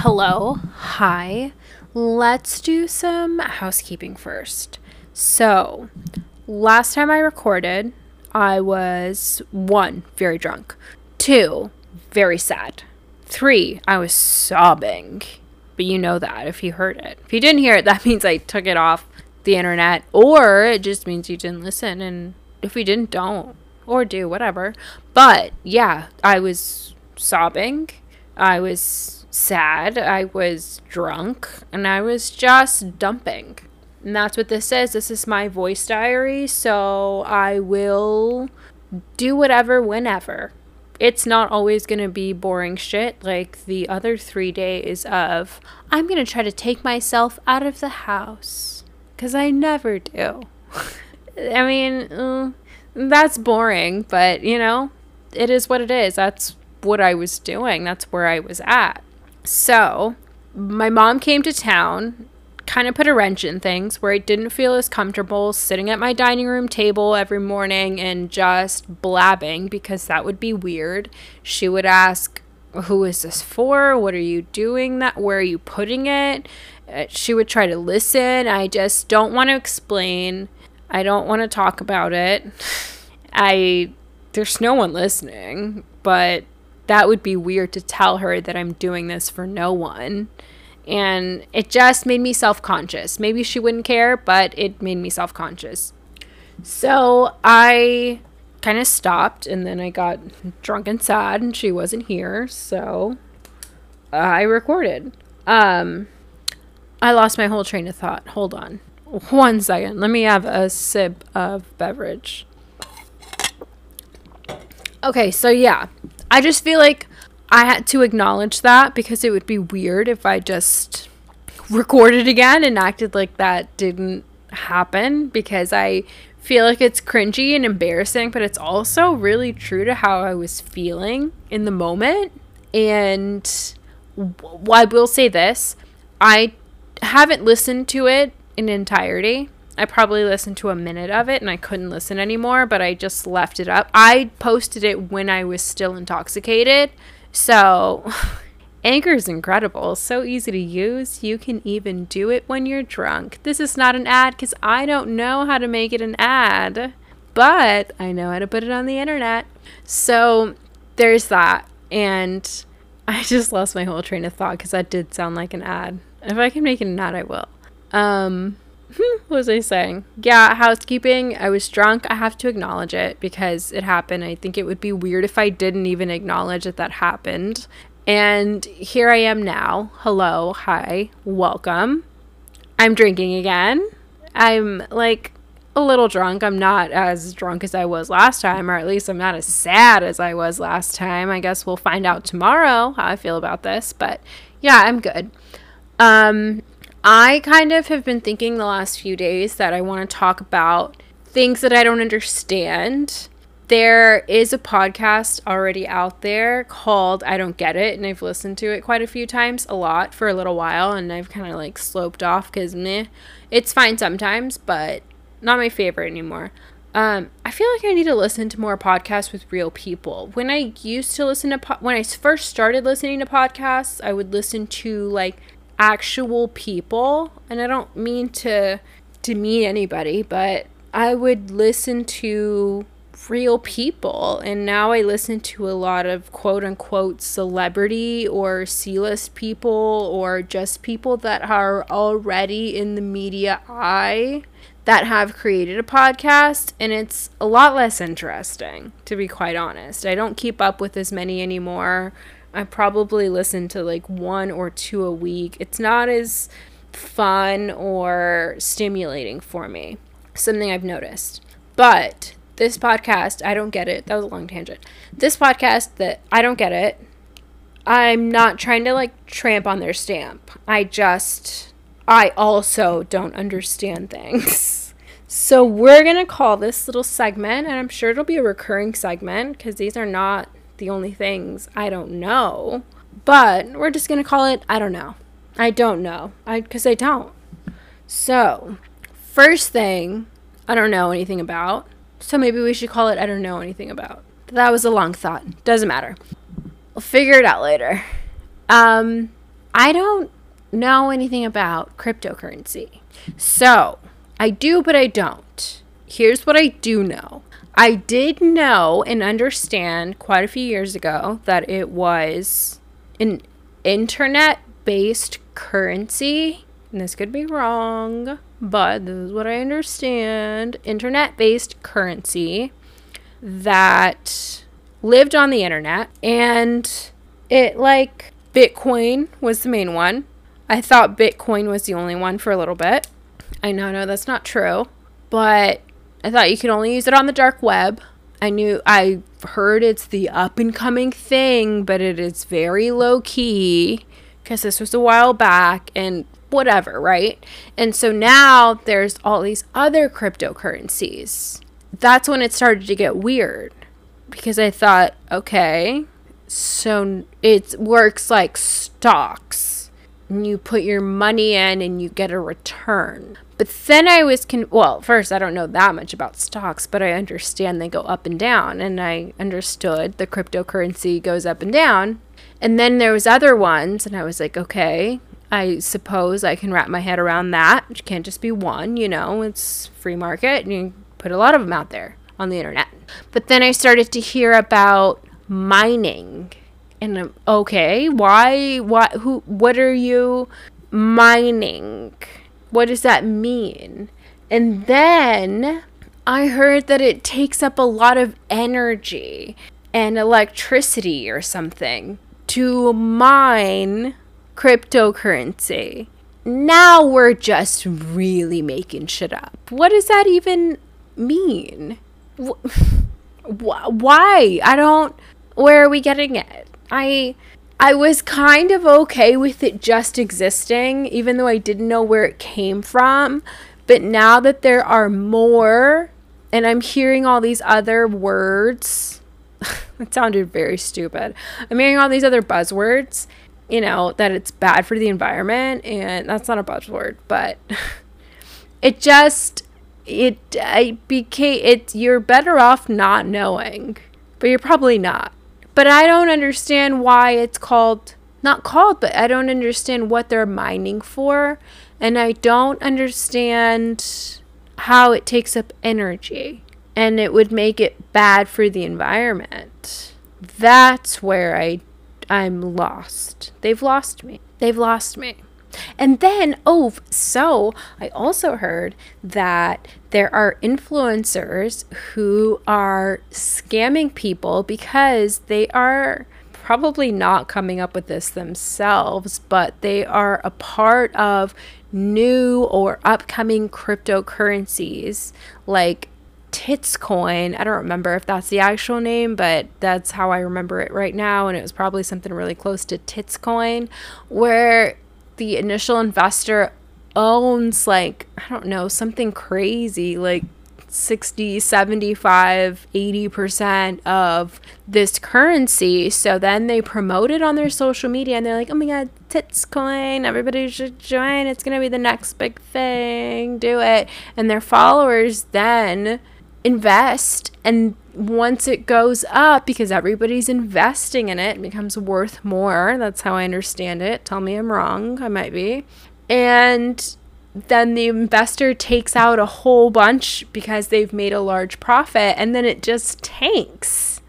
hello, hi. Let's do some housekeeping first. So, last time I recorded, I was one, very drunk, two, very sad, three, I was sobbing. But you know that if you heard it. If you didn't hear it, that means I took it off the internet, or it just means you didn't listen. And if we didn't, don't, or do, whatever. But yeah, I was sobbing. I was sad. I was drunk. And I was just dumping. And that's what this is. This is my voice diary. So I will do whatever whenever. It's not always going to be boring shit like the other three days of, I'm going to try to take myself out of the house. Because I never do. I mean, uh, that's boring, but you know, it is what it is. That's what I was doing, that's where I was at. So, my mom came to town, kind of put a wrench in things where I didn't feel as comfortable sitting at my dining room table every morning and just blabbing because that would be weird. She would ask, Who is this for? What are you doing that? Where are you putting it? Uh, she would try to listen. I just don't want to explain. I don't want to talk about it. I there's no one listening, but that would be weird to tell her that I'm doing this for no one. And it just made me self conscious. Maybe she wouldn't care, but it made me self conscious. So I kind of stopped and then I got drunk and sad and she wasn't here. So I recorded. Um, I lost my whole train of thought. Hold on. One second. Let me have a sip of beverage. Okay, so yeah. I just feel like I had to acknowledge that because it would be weird if I just recorded again and acted like that didn't happen because I feel like it's cringy and embarrassing, but it's also really true to how I was feeling in the moment. And I will say this I haven't listened to it in entirety. I probably listened to a minute of it and I couldn't listen anymore, but I just left it up. I posted it when I was still intoxicated. So, Anchor is incredible. So easy to use. You can even do it when you're drunk. This is not an ad because I don't know how to make it an ad, but I know how to put it on the internet. So, there's that. And I just lost my whole train of thought because that did sound like an ad. If I can make it an ad, I will. Um, what was I saying? Yeah, housekeeping. I was drunk. I have to acknowledge it because it happened. I think it would be weird if I didn't even acknowledge that that happened. And here I am now. Hello, hi, welcome. I'm drinking again. I'm like a little drunk. I'm not as drunk as I was last time, or at least I'm not as sad as I was last time. I guess we'll find out tomorrow how I feel about this. But yeah, I'm good. Um, I kind of have been thinking the last few days that I want to talk about things that I don't understand. There is a podcast already out there called I Don't Get It, and I've listened to it quite a few times, a lot for a little while, and I've kind of like sloped off because meh, it's fine sometimes, but not my favorite anymore. Um, I feel like I need to listen to more podcasts with real people. When I used to listen to po- when I first started listening to podcasts, I would listen to like actual people and i don't mean to demean anybody but i would listen to real people. And now i listen to a lot of quote unquote celebrity or c-list people or just people that are already in the media eye that have created a podcast and it's a lot less interesting to be quite honest. I don't keep up with as many anymore I probably listen to like one or two a week. It's not as fun or stimulating for me. Something I've noticed. But this podcast, I don't get it. That was a long tangent. This podcast that I don't get it. I'm not trying to like tramp on their stamp. I just I also don't understand things. So we're going to call this little segment and I'm sure it'll be a recurring segment because these are not the only things I don't know. But we're just going to call it I don't know. I don't know. I cuz I don't. So, first thing I don't know anything about. So maybe we should call it I don't know anything about. That was a long thought. Doesn't matter. We'll figure it out later. Um I don't know anything about cryptocurrency. So, I do, but I don't. Here's what I do know I did know and understand quite a few years ago that it was an internet based currency. And this could be wrong, but this is what I understand internet based currency that lived on the internet and it like Bitcoin was the main one. I thought Bitcoin was the only one for a little bit. I know, no, that's not true. But I thought you could only use it on the dark web. I knew, I heard it's the up and coming thing, but it is very low key because this was a while back and whatever, right? And so now there's all these other cryptocurrencies. That's when it started to get weird because I thought, okay, so it works like stocks. And you put your money in and you get a return. But then I was con- well, first I don't know that much about stocks, but I understand they go up and down and I understood the cryptocurrency goes up and down. And then there was other ones and I was like, okay, I suppose I can wrap my head around that. It can't just be one, you know, it's free market and you put a lot of them out there on the internet. But then I started to hear about mining. And okay, why why who what are you mining? What does that mean? And then I heard that it takes up a lot of energy and electricity or something to mine cryptocurrency. Now we're just really making shit up. What does that even mean? why? I don't. Where are we getting it? I. I was kind of okay with it just existing, even though I didn't know where it came from. But now that there are more, and I'm hearing all these other words, it sounded very stupid. I'm hearing all these other buzzwords, you know, that it's bad for the environment, and that's not a buzzword, but it just it I became it you're better off not knowing but you're probably not but i don't understand why it's called not called but i don't understand what they're mining for. And i don't understand how it takes up energy. And it would make it bad for the environment. That's where i i'm lost. They've lost me. They've lost me and then, oh, so I also heard that there are influencers who are scamming people because they are probably not coming up with this themselves, but they are a part of new or upcoming cryptocurrencies like Titscoin. I don't remember if that's the actual name, but that's how I remember it right now. And it was probably something really close to Titscoin, where the initial investor owns like I don't know, something crazy like 60, 75, 80% of this currency. So then they promote it on their social media and they're like, oh my God, tits coin everybody should join. It's going to be the next big thing. Do it. And their followers then invest. And once it goes up, because everybody's investing in it, it becomes worth more. That's how I understand it. Tell me I'm wrong. I might be. And then the investor takes out a whole bunch because they've made a large profit and then it just tanks.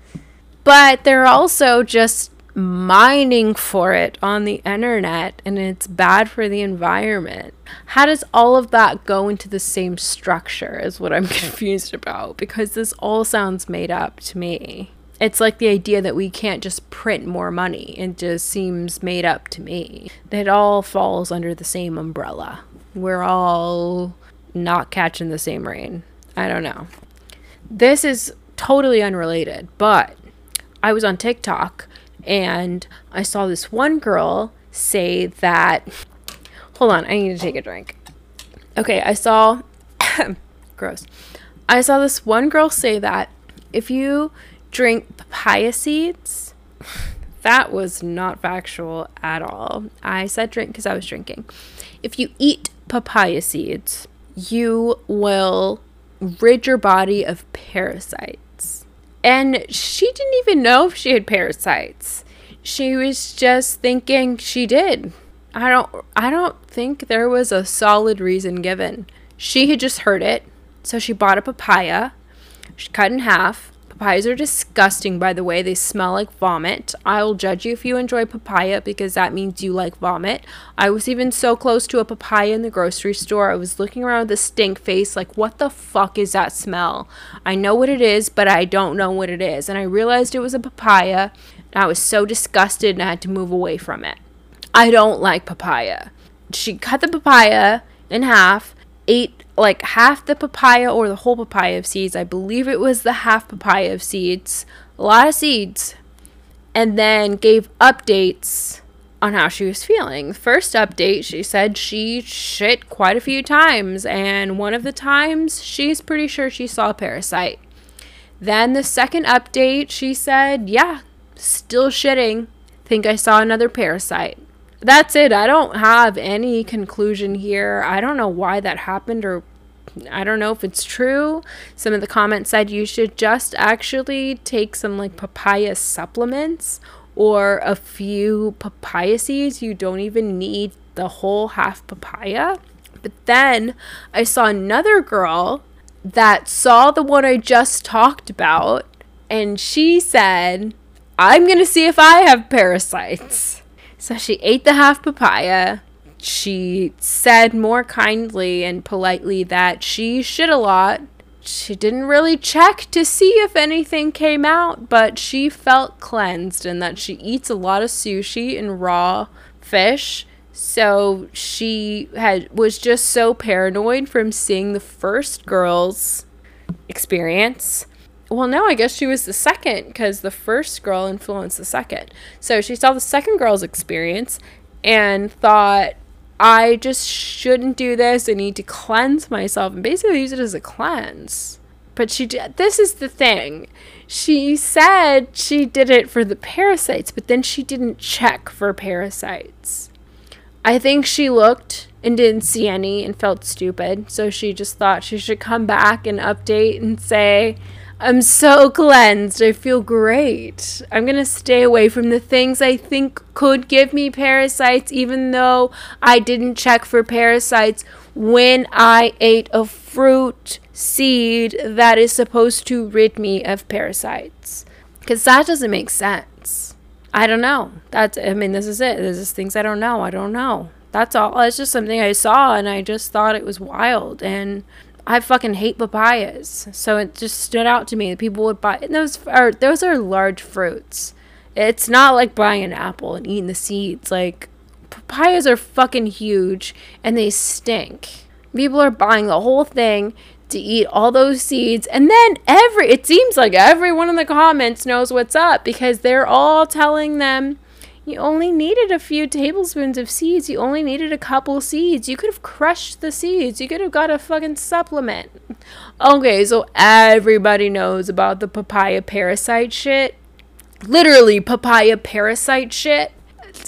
But they're also just mining for it on the internet and it's bad for the environment. How does all of that go into the same structure is what I'm confused about because this all sounds made up to me. It's like the idea that we can't just print more money. It just seems made up to me. It all falls under the same umbrella we're all not catching the same rain. I don't know. This is totally unrelated, but I was on TikTok and I saw this one girl say that. Hold on, I need to take a drink. Okay, I saw. gross. I saw this one girl say that if you drink papaya seeds, that was not factual at all. I said drink because I was drinking. If you eat papaya seeds, you will rid your body of parasites. And she didn't even know if she had parasites. She was just thinking she did. I don't I don't think there was a solid reason given. She had just heard it, so she bought a papaya. She cut in half. Papayas are disgusting, by the way. They smell like vomit. I will judge you if you enjoy papaya because that means you like vomit. I was even so close to a papaya in the grocery store. I was looking around with a stink face, like, what the fuck is that smell? I know what it is, but I don't know what it is. And I realized it was a papaya. And I was so disgusted and I had to move away from it. I don't like papaya. She cut the papaya in half, ate like half the papaya or the whole papaya of seeds. I believe it was the half papaya of seeds. A lot of seeds. And then gave updates on how she was feeling. First update, she said she shit quite a few times, and one of the times she's pretty sure she saw a parasite. Then the second update, she said, Yeah, still shitting. Think I saw another parasite that's it. I don't have any conclusion here. I don't know why that happened or I don't know if it's true. Some of the comments said you should just actually take some like papaya supplements or a few papaya seeds. You don't even need the whole half papaya. But then I saw another girl that saw the one I just talked about and she said, I'm going to see if I have parasites. So she ate the half papaya. She said more kindly and politely that she shit a lot. She didn't really check to see if anything came out, but she felt cleansed and that she eats a lot of sushi and raw fish. So she had was just so paranoid from seeing the first girl's experience well, no, I guess she was the second because the first girl influenced the second. So she saw the second girl's experience and thought, I just shouldn't do this. I need to cleanse myself and basically use it as a cleanse. But she did, this is the thing. She said she did it for the parasites, but then she didn't check for parasites. I think she looked and didn't see any and felt stupid. So she just thought she should come back and update and say, I'm so cleansed. I feel great. I'm going to stay away from the things I think could give me parasites, even though I didn't check for parasites when I ate a fruit seed that is supposed to rid me of parasites. Because that doesn't make sense. I don't know. That's, I mean, this is it. This is things I don't know. I don't know. That's all. It's just something I saw and I just thought it was wild. And I fucking hate papayas. So it just stood out to me that people would buy and those are those are large fruits. It's not like buying an apple and eating the seeds. Like papayas are fucking huge and they stink. People are buying the whole thing to eat all those seeds and then every it seems like everyone in the comments knows what's up because they're all telling them you only needed a few tablespoons of seeds. You only needed a couple seeds. You could have crushed the seeds. You could have got a fucking supplement. Okay, so everybody knows about the papaya parasite shit. Literally, papaya parasite shit.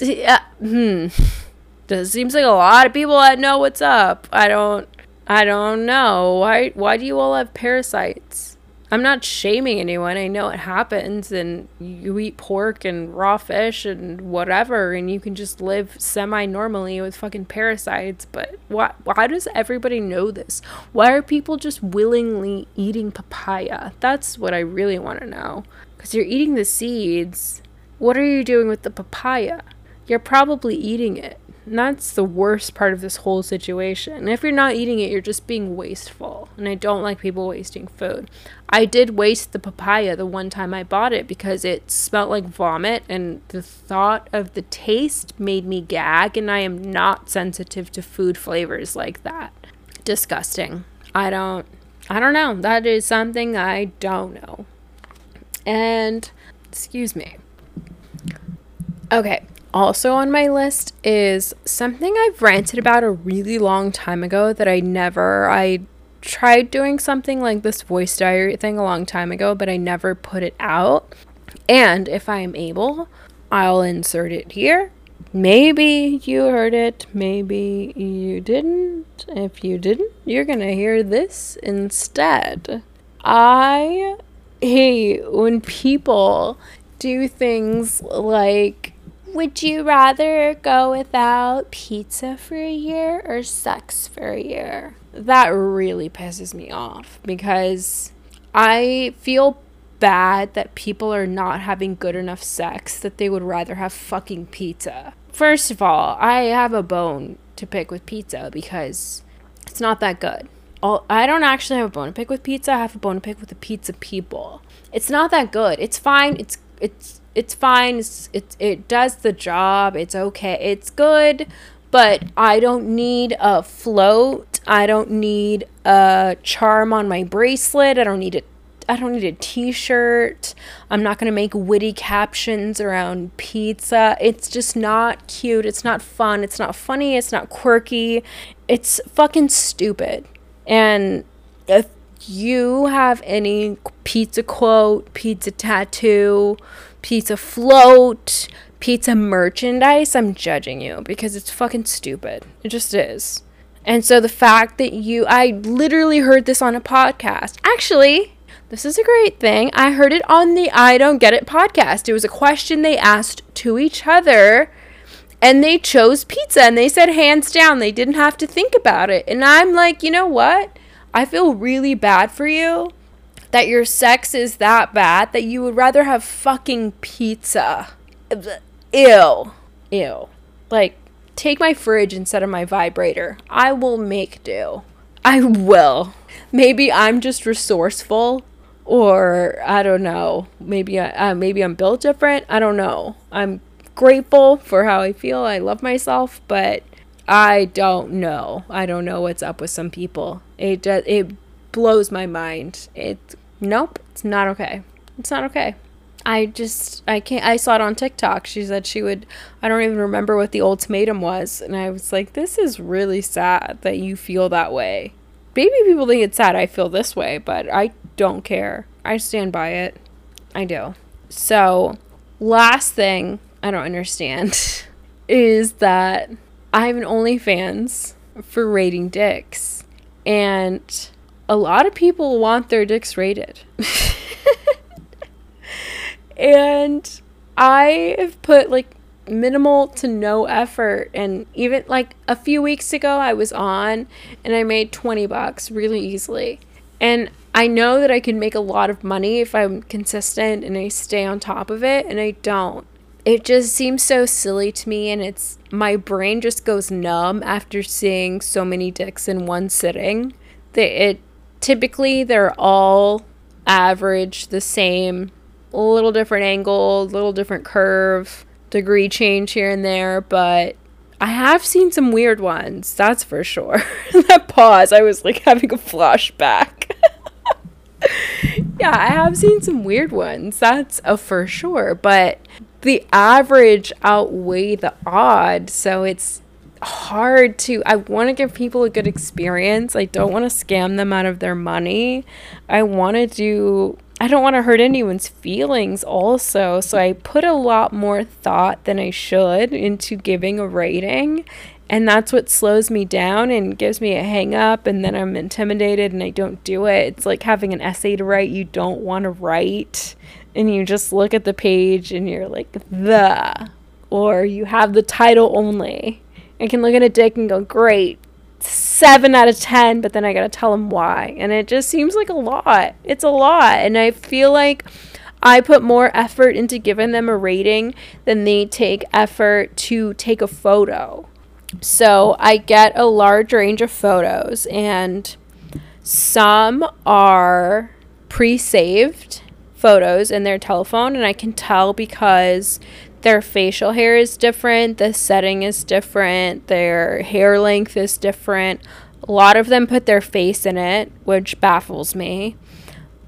Uh, hmm. It seems like a lot of people that know what's up. I don't. I don't know. Why? Why do you all have parasites? I'm not shaming anyone. I know it happens, and you eat pork and raw fish and whatever, and you can just live semi normally with fucking parasites. But why, why does everybody know this? Why are people just willingly eating papaya? That's what I really want to know. Because you're eating the seeds. What are you doing with the papaya? You're probably eating it. That's the worst part of this whole situation. If you're not eating it, you're just being wasteful. And I don't like people wasting food. I did waste the papaya the one time I bought it because it smelled like vomit and the thought of the taste made me gag and I am not sensitive to food flavors like that. Disgusting. I don't I don't know. That is something I don't know. And excuse me. Okay, also on my list is something I've ranted about a really long time ago that I never I tried doing something like this voice diary thing a long time ago, but I never put it out. And if I am able, I'll insert it here. Maybe you heard it, maybe you didn't. If you didn't, you're going to hear this instead. I hate when people do things like Would you rather go without pizza for a year or sex for a year? That really pisses me off because I feel bad that people are not having good enough sex that they would rather have fucking pizza. First of all, I have a bone to pick with pizza because it's not that good. I don't actually have a bone to pick with pizza. I have a bone to pick with the pizza people. It's not that good. It's fine. It's it's it's fine. It's, it it does the job. It's okay. It's good, but I don't need a float. I don't need a charm on my bracelet. I don't need a I don't need a t-shirt. I'm not going to make witty captions around pizza. It's just not cute. It's not fun. It's not funny. It's not quirky. It's fucking stupid. And if you have any pizza quote, pizza tattoo, pizza float, pizza merchandise, I'm judging you because it's fucking stupid. It just is. And so the fact that you, I literally heard this on a podcast. Actually, this is a great thing. I heard it on the I Don't Get It podcast. It was a question they asked to each other and they chose pizza and they said hands down they didn't have to think about it. And I'm like, you know what? I feel really bad for you that your sex is that bad that you would rather have fucking pizza. Ew. Ew. Like, take my fridge instead of my vibrator. I will make do. I will. Maybe I'm just resourceful or I don't know. Maybe I uh, maybe I'm built different. I don't know. I'm grateful for how I feel. I love myself, but I don't know. I don't know what's up with some people. It does, it blows my mind. It nope, it's not okay. It's not okay. I just I can't I saw it on TikTok. She said she would I don't even remember what the ultimatum was and I was like this is really sad that you feel that way. Maybe people think it's sad I feel this way, but I don't care. I stand by it. I do. So, last thing I don't understand is that I have an OnlyFans for rating dicks, and a lot of people want their dicks rated. and I have put like minimal to no effort and even like a few weeks ago I was on and I made 20 bucks really easily. And I know that I can make a lot of money if I'm consistent and I stay on top of it and I don't it just seems so silly to me and it's my brain just goes numb after seeing so many dicks in one sitting that it typically they're all average the same a little different angle little different curve degree change here and there but i have seen some weird ones that's for sure that pause i was like having a flashback yeah i have seen some weird ones that's a for sure but the average outweigh the odd. So it's hard to I want to give people a good experience. I don't want to scam them out of their money. I want to do I don't want to hurt anyone's feelings also. So I put a lot more thought than I should into giving a rating. And that's what slows me down and gives me a hang up and then I'm intimidated and I don't do it. It's like having an essay to write you don't want to write and you just look at the page and you're like the or you have the title only and can look at a dick and go great seven out of ten but then i gotta tell them why. And it just seems like a lot. It's a lot. And i feel like i put more effort into giving them a rating than they take effort to take a photo. So i get a large range of photos and some are pre-saved photos in their telephone and I can tell because their facial hair is different, the setting is different, their hair length is different. A lot of them put their face in it, which baffles me.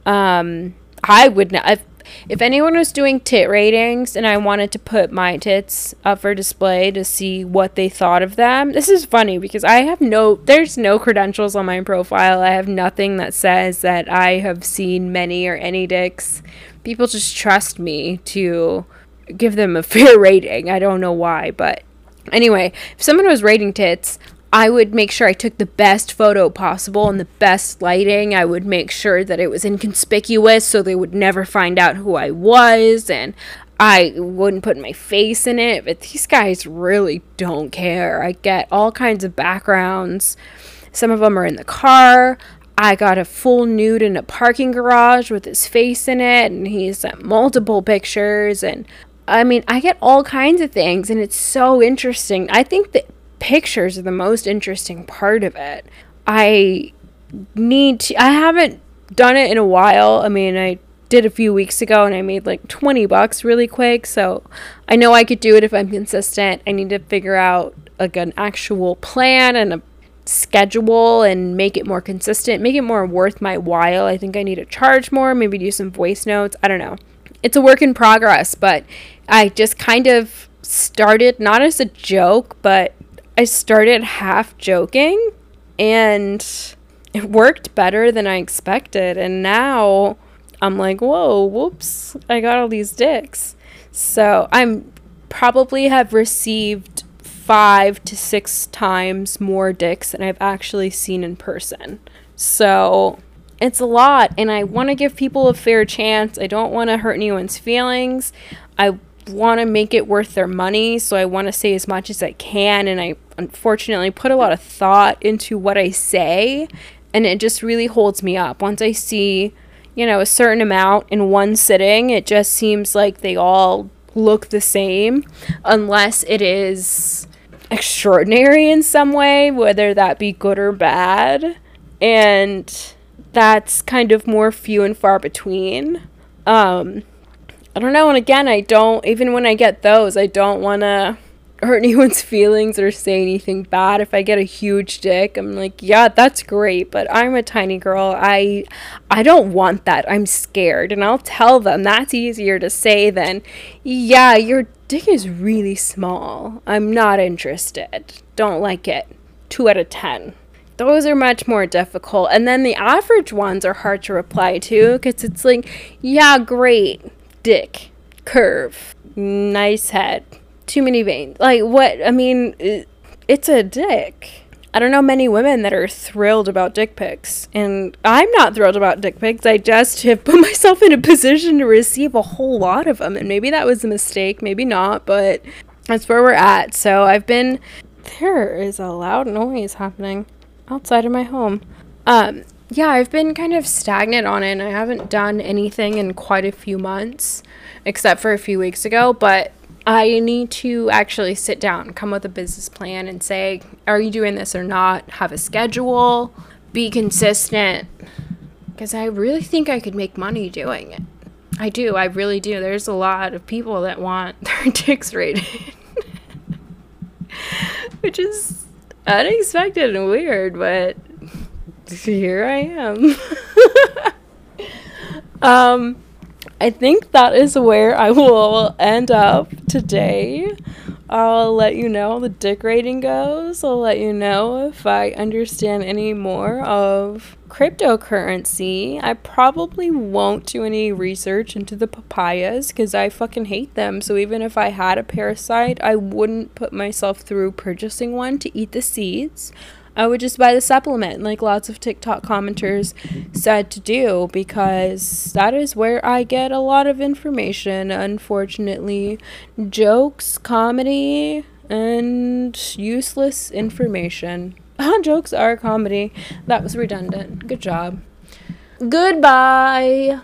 Um, I would not. If, if anyone was doing tit ratings and I wanted to put my tits up for display to see what they thought of them, this is funny because I have no, there's no credentials on my profile. I have nothing that says that I have seen many or any dicks. People just trust me to give them a fair rating. I don't know why, but anyway, if someone was rating tits, I would make sure I took the best photo possible and the best lighting. I would make sure that it was inconspicuous so they would never find out who I was. And I wouldn't put my face in it, but these guys really don't care. I get all kinds of backgrounds. Some of them are in the car. I got a full nude in a parking garage with his face in it, and he's sent multiple pictures. And I mean, I get all kinds of things, and it's so interesting. I think the pictures are the most interesting part of it. I need to, I haven't done it in a while. I mean, I did a few weeks ago and I made like 20 bucks really quick. So I know I could do it if I'm consistent. I need to figure out like an actual plan and a schedule and make it more consistent, make it more worth my while. I think I need to charge more, maybe do some voice notes. I don't know. It's a work in progress, but I just kind of started not as a joke, but I started half joking and it worked better than I expected. And now I'm like, whoa, whoops, I got all these dicks. So I'm probably have received five to six times more dicks than I've actually seen in person. So it's a lot, and I want to give people a fair chance. I don't want to hurt anyone's feelings. I want to make it worth their money, so I want to say as much as I can. And I unfortunately put a lot of thought into what I say, and it just really holds me up. Once I see, you know, a certain amount in one sitting, it just seems like they all look the same, unless it is extraordinary in some way, whether that be good or bad. And that's kind of more few and far between. Um, I don't know. And again, I don't, even when I get those, I don't want to hurt anyone's feelings or say anything bad. If I get a huge dick, I'm like, yeah, that's great, but I'm a tiny girl. I I don't want that. I'm scared. And I'll tell them that's easier to say than, yeah, your dick is really small. I'm not interested. Don't like it. 2 out of 10. Those are much more difficult. And then the average ones are hard to reply to because it's like, yeah, great. Dick. Curve. Nice head too many veins. Like what? I mean, it's a dick. I don't know many women that are thrilled about dick pics, and I'm not thrilled about dick pics. I just have put myself in a position to receive a whole lot of them, and maybe that was a mistake, maybe not, but that's where we're at. So I've been. There is a loud noise happening outside of my home. Um, yeah, I've been kind of stagnant on it. And I haven't done anything in quite a few months, except for a few weeks ago. But I need to actually sit down, come with a business plan, and say, are you doing this or not? Have a schedule, be consistent. Because I really think I could make money doing it. I do, I really do. There's a lot of people that want their dicks rated, which is unexpected and weird, but here I am. um, I think that is where I will end up today. I'll let you know how the dick rating goes. I'll let you know if I understand any more of cryptocurrency. I probably won't do any research into the papayas because I fucking hate them. So even if I had a parasite, I wouldn't put myself through purchasing one to eat the seeds. I would just buy the supplement, like lots of TikTok commenters said to do, because that is where I get a lot of information. Unfortunately, jokes, comedy, and useless information. jokes are comedy. That was redundant. Good job. Goodbye.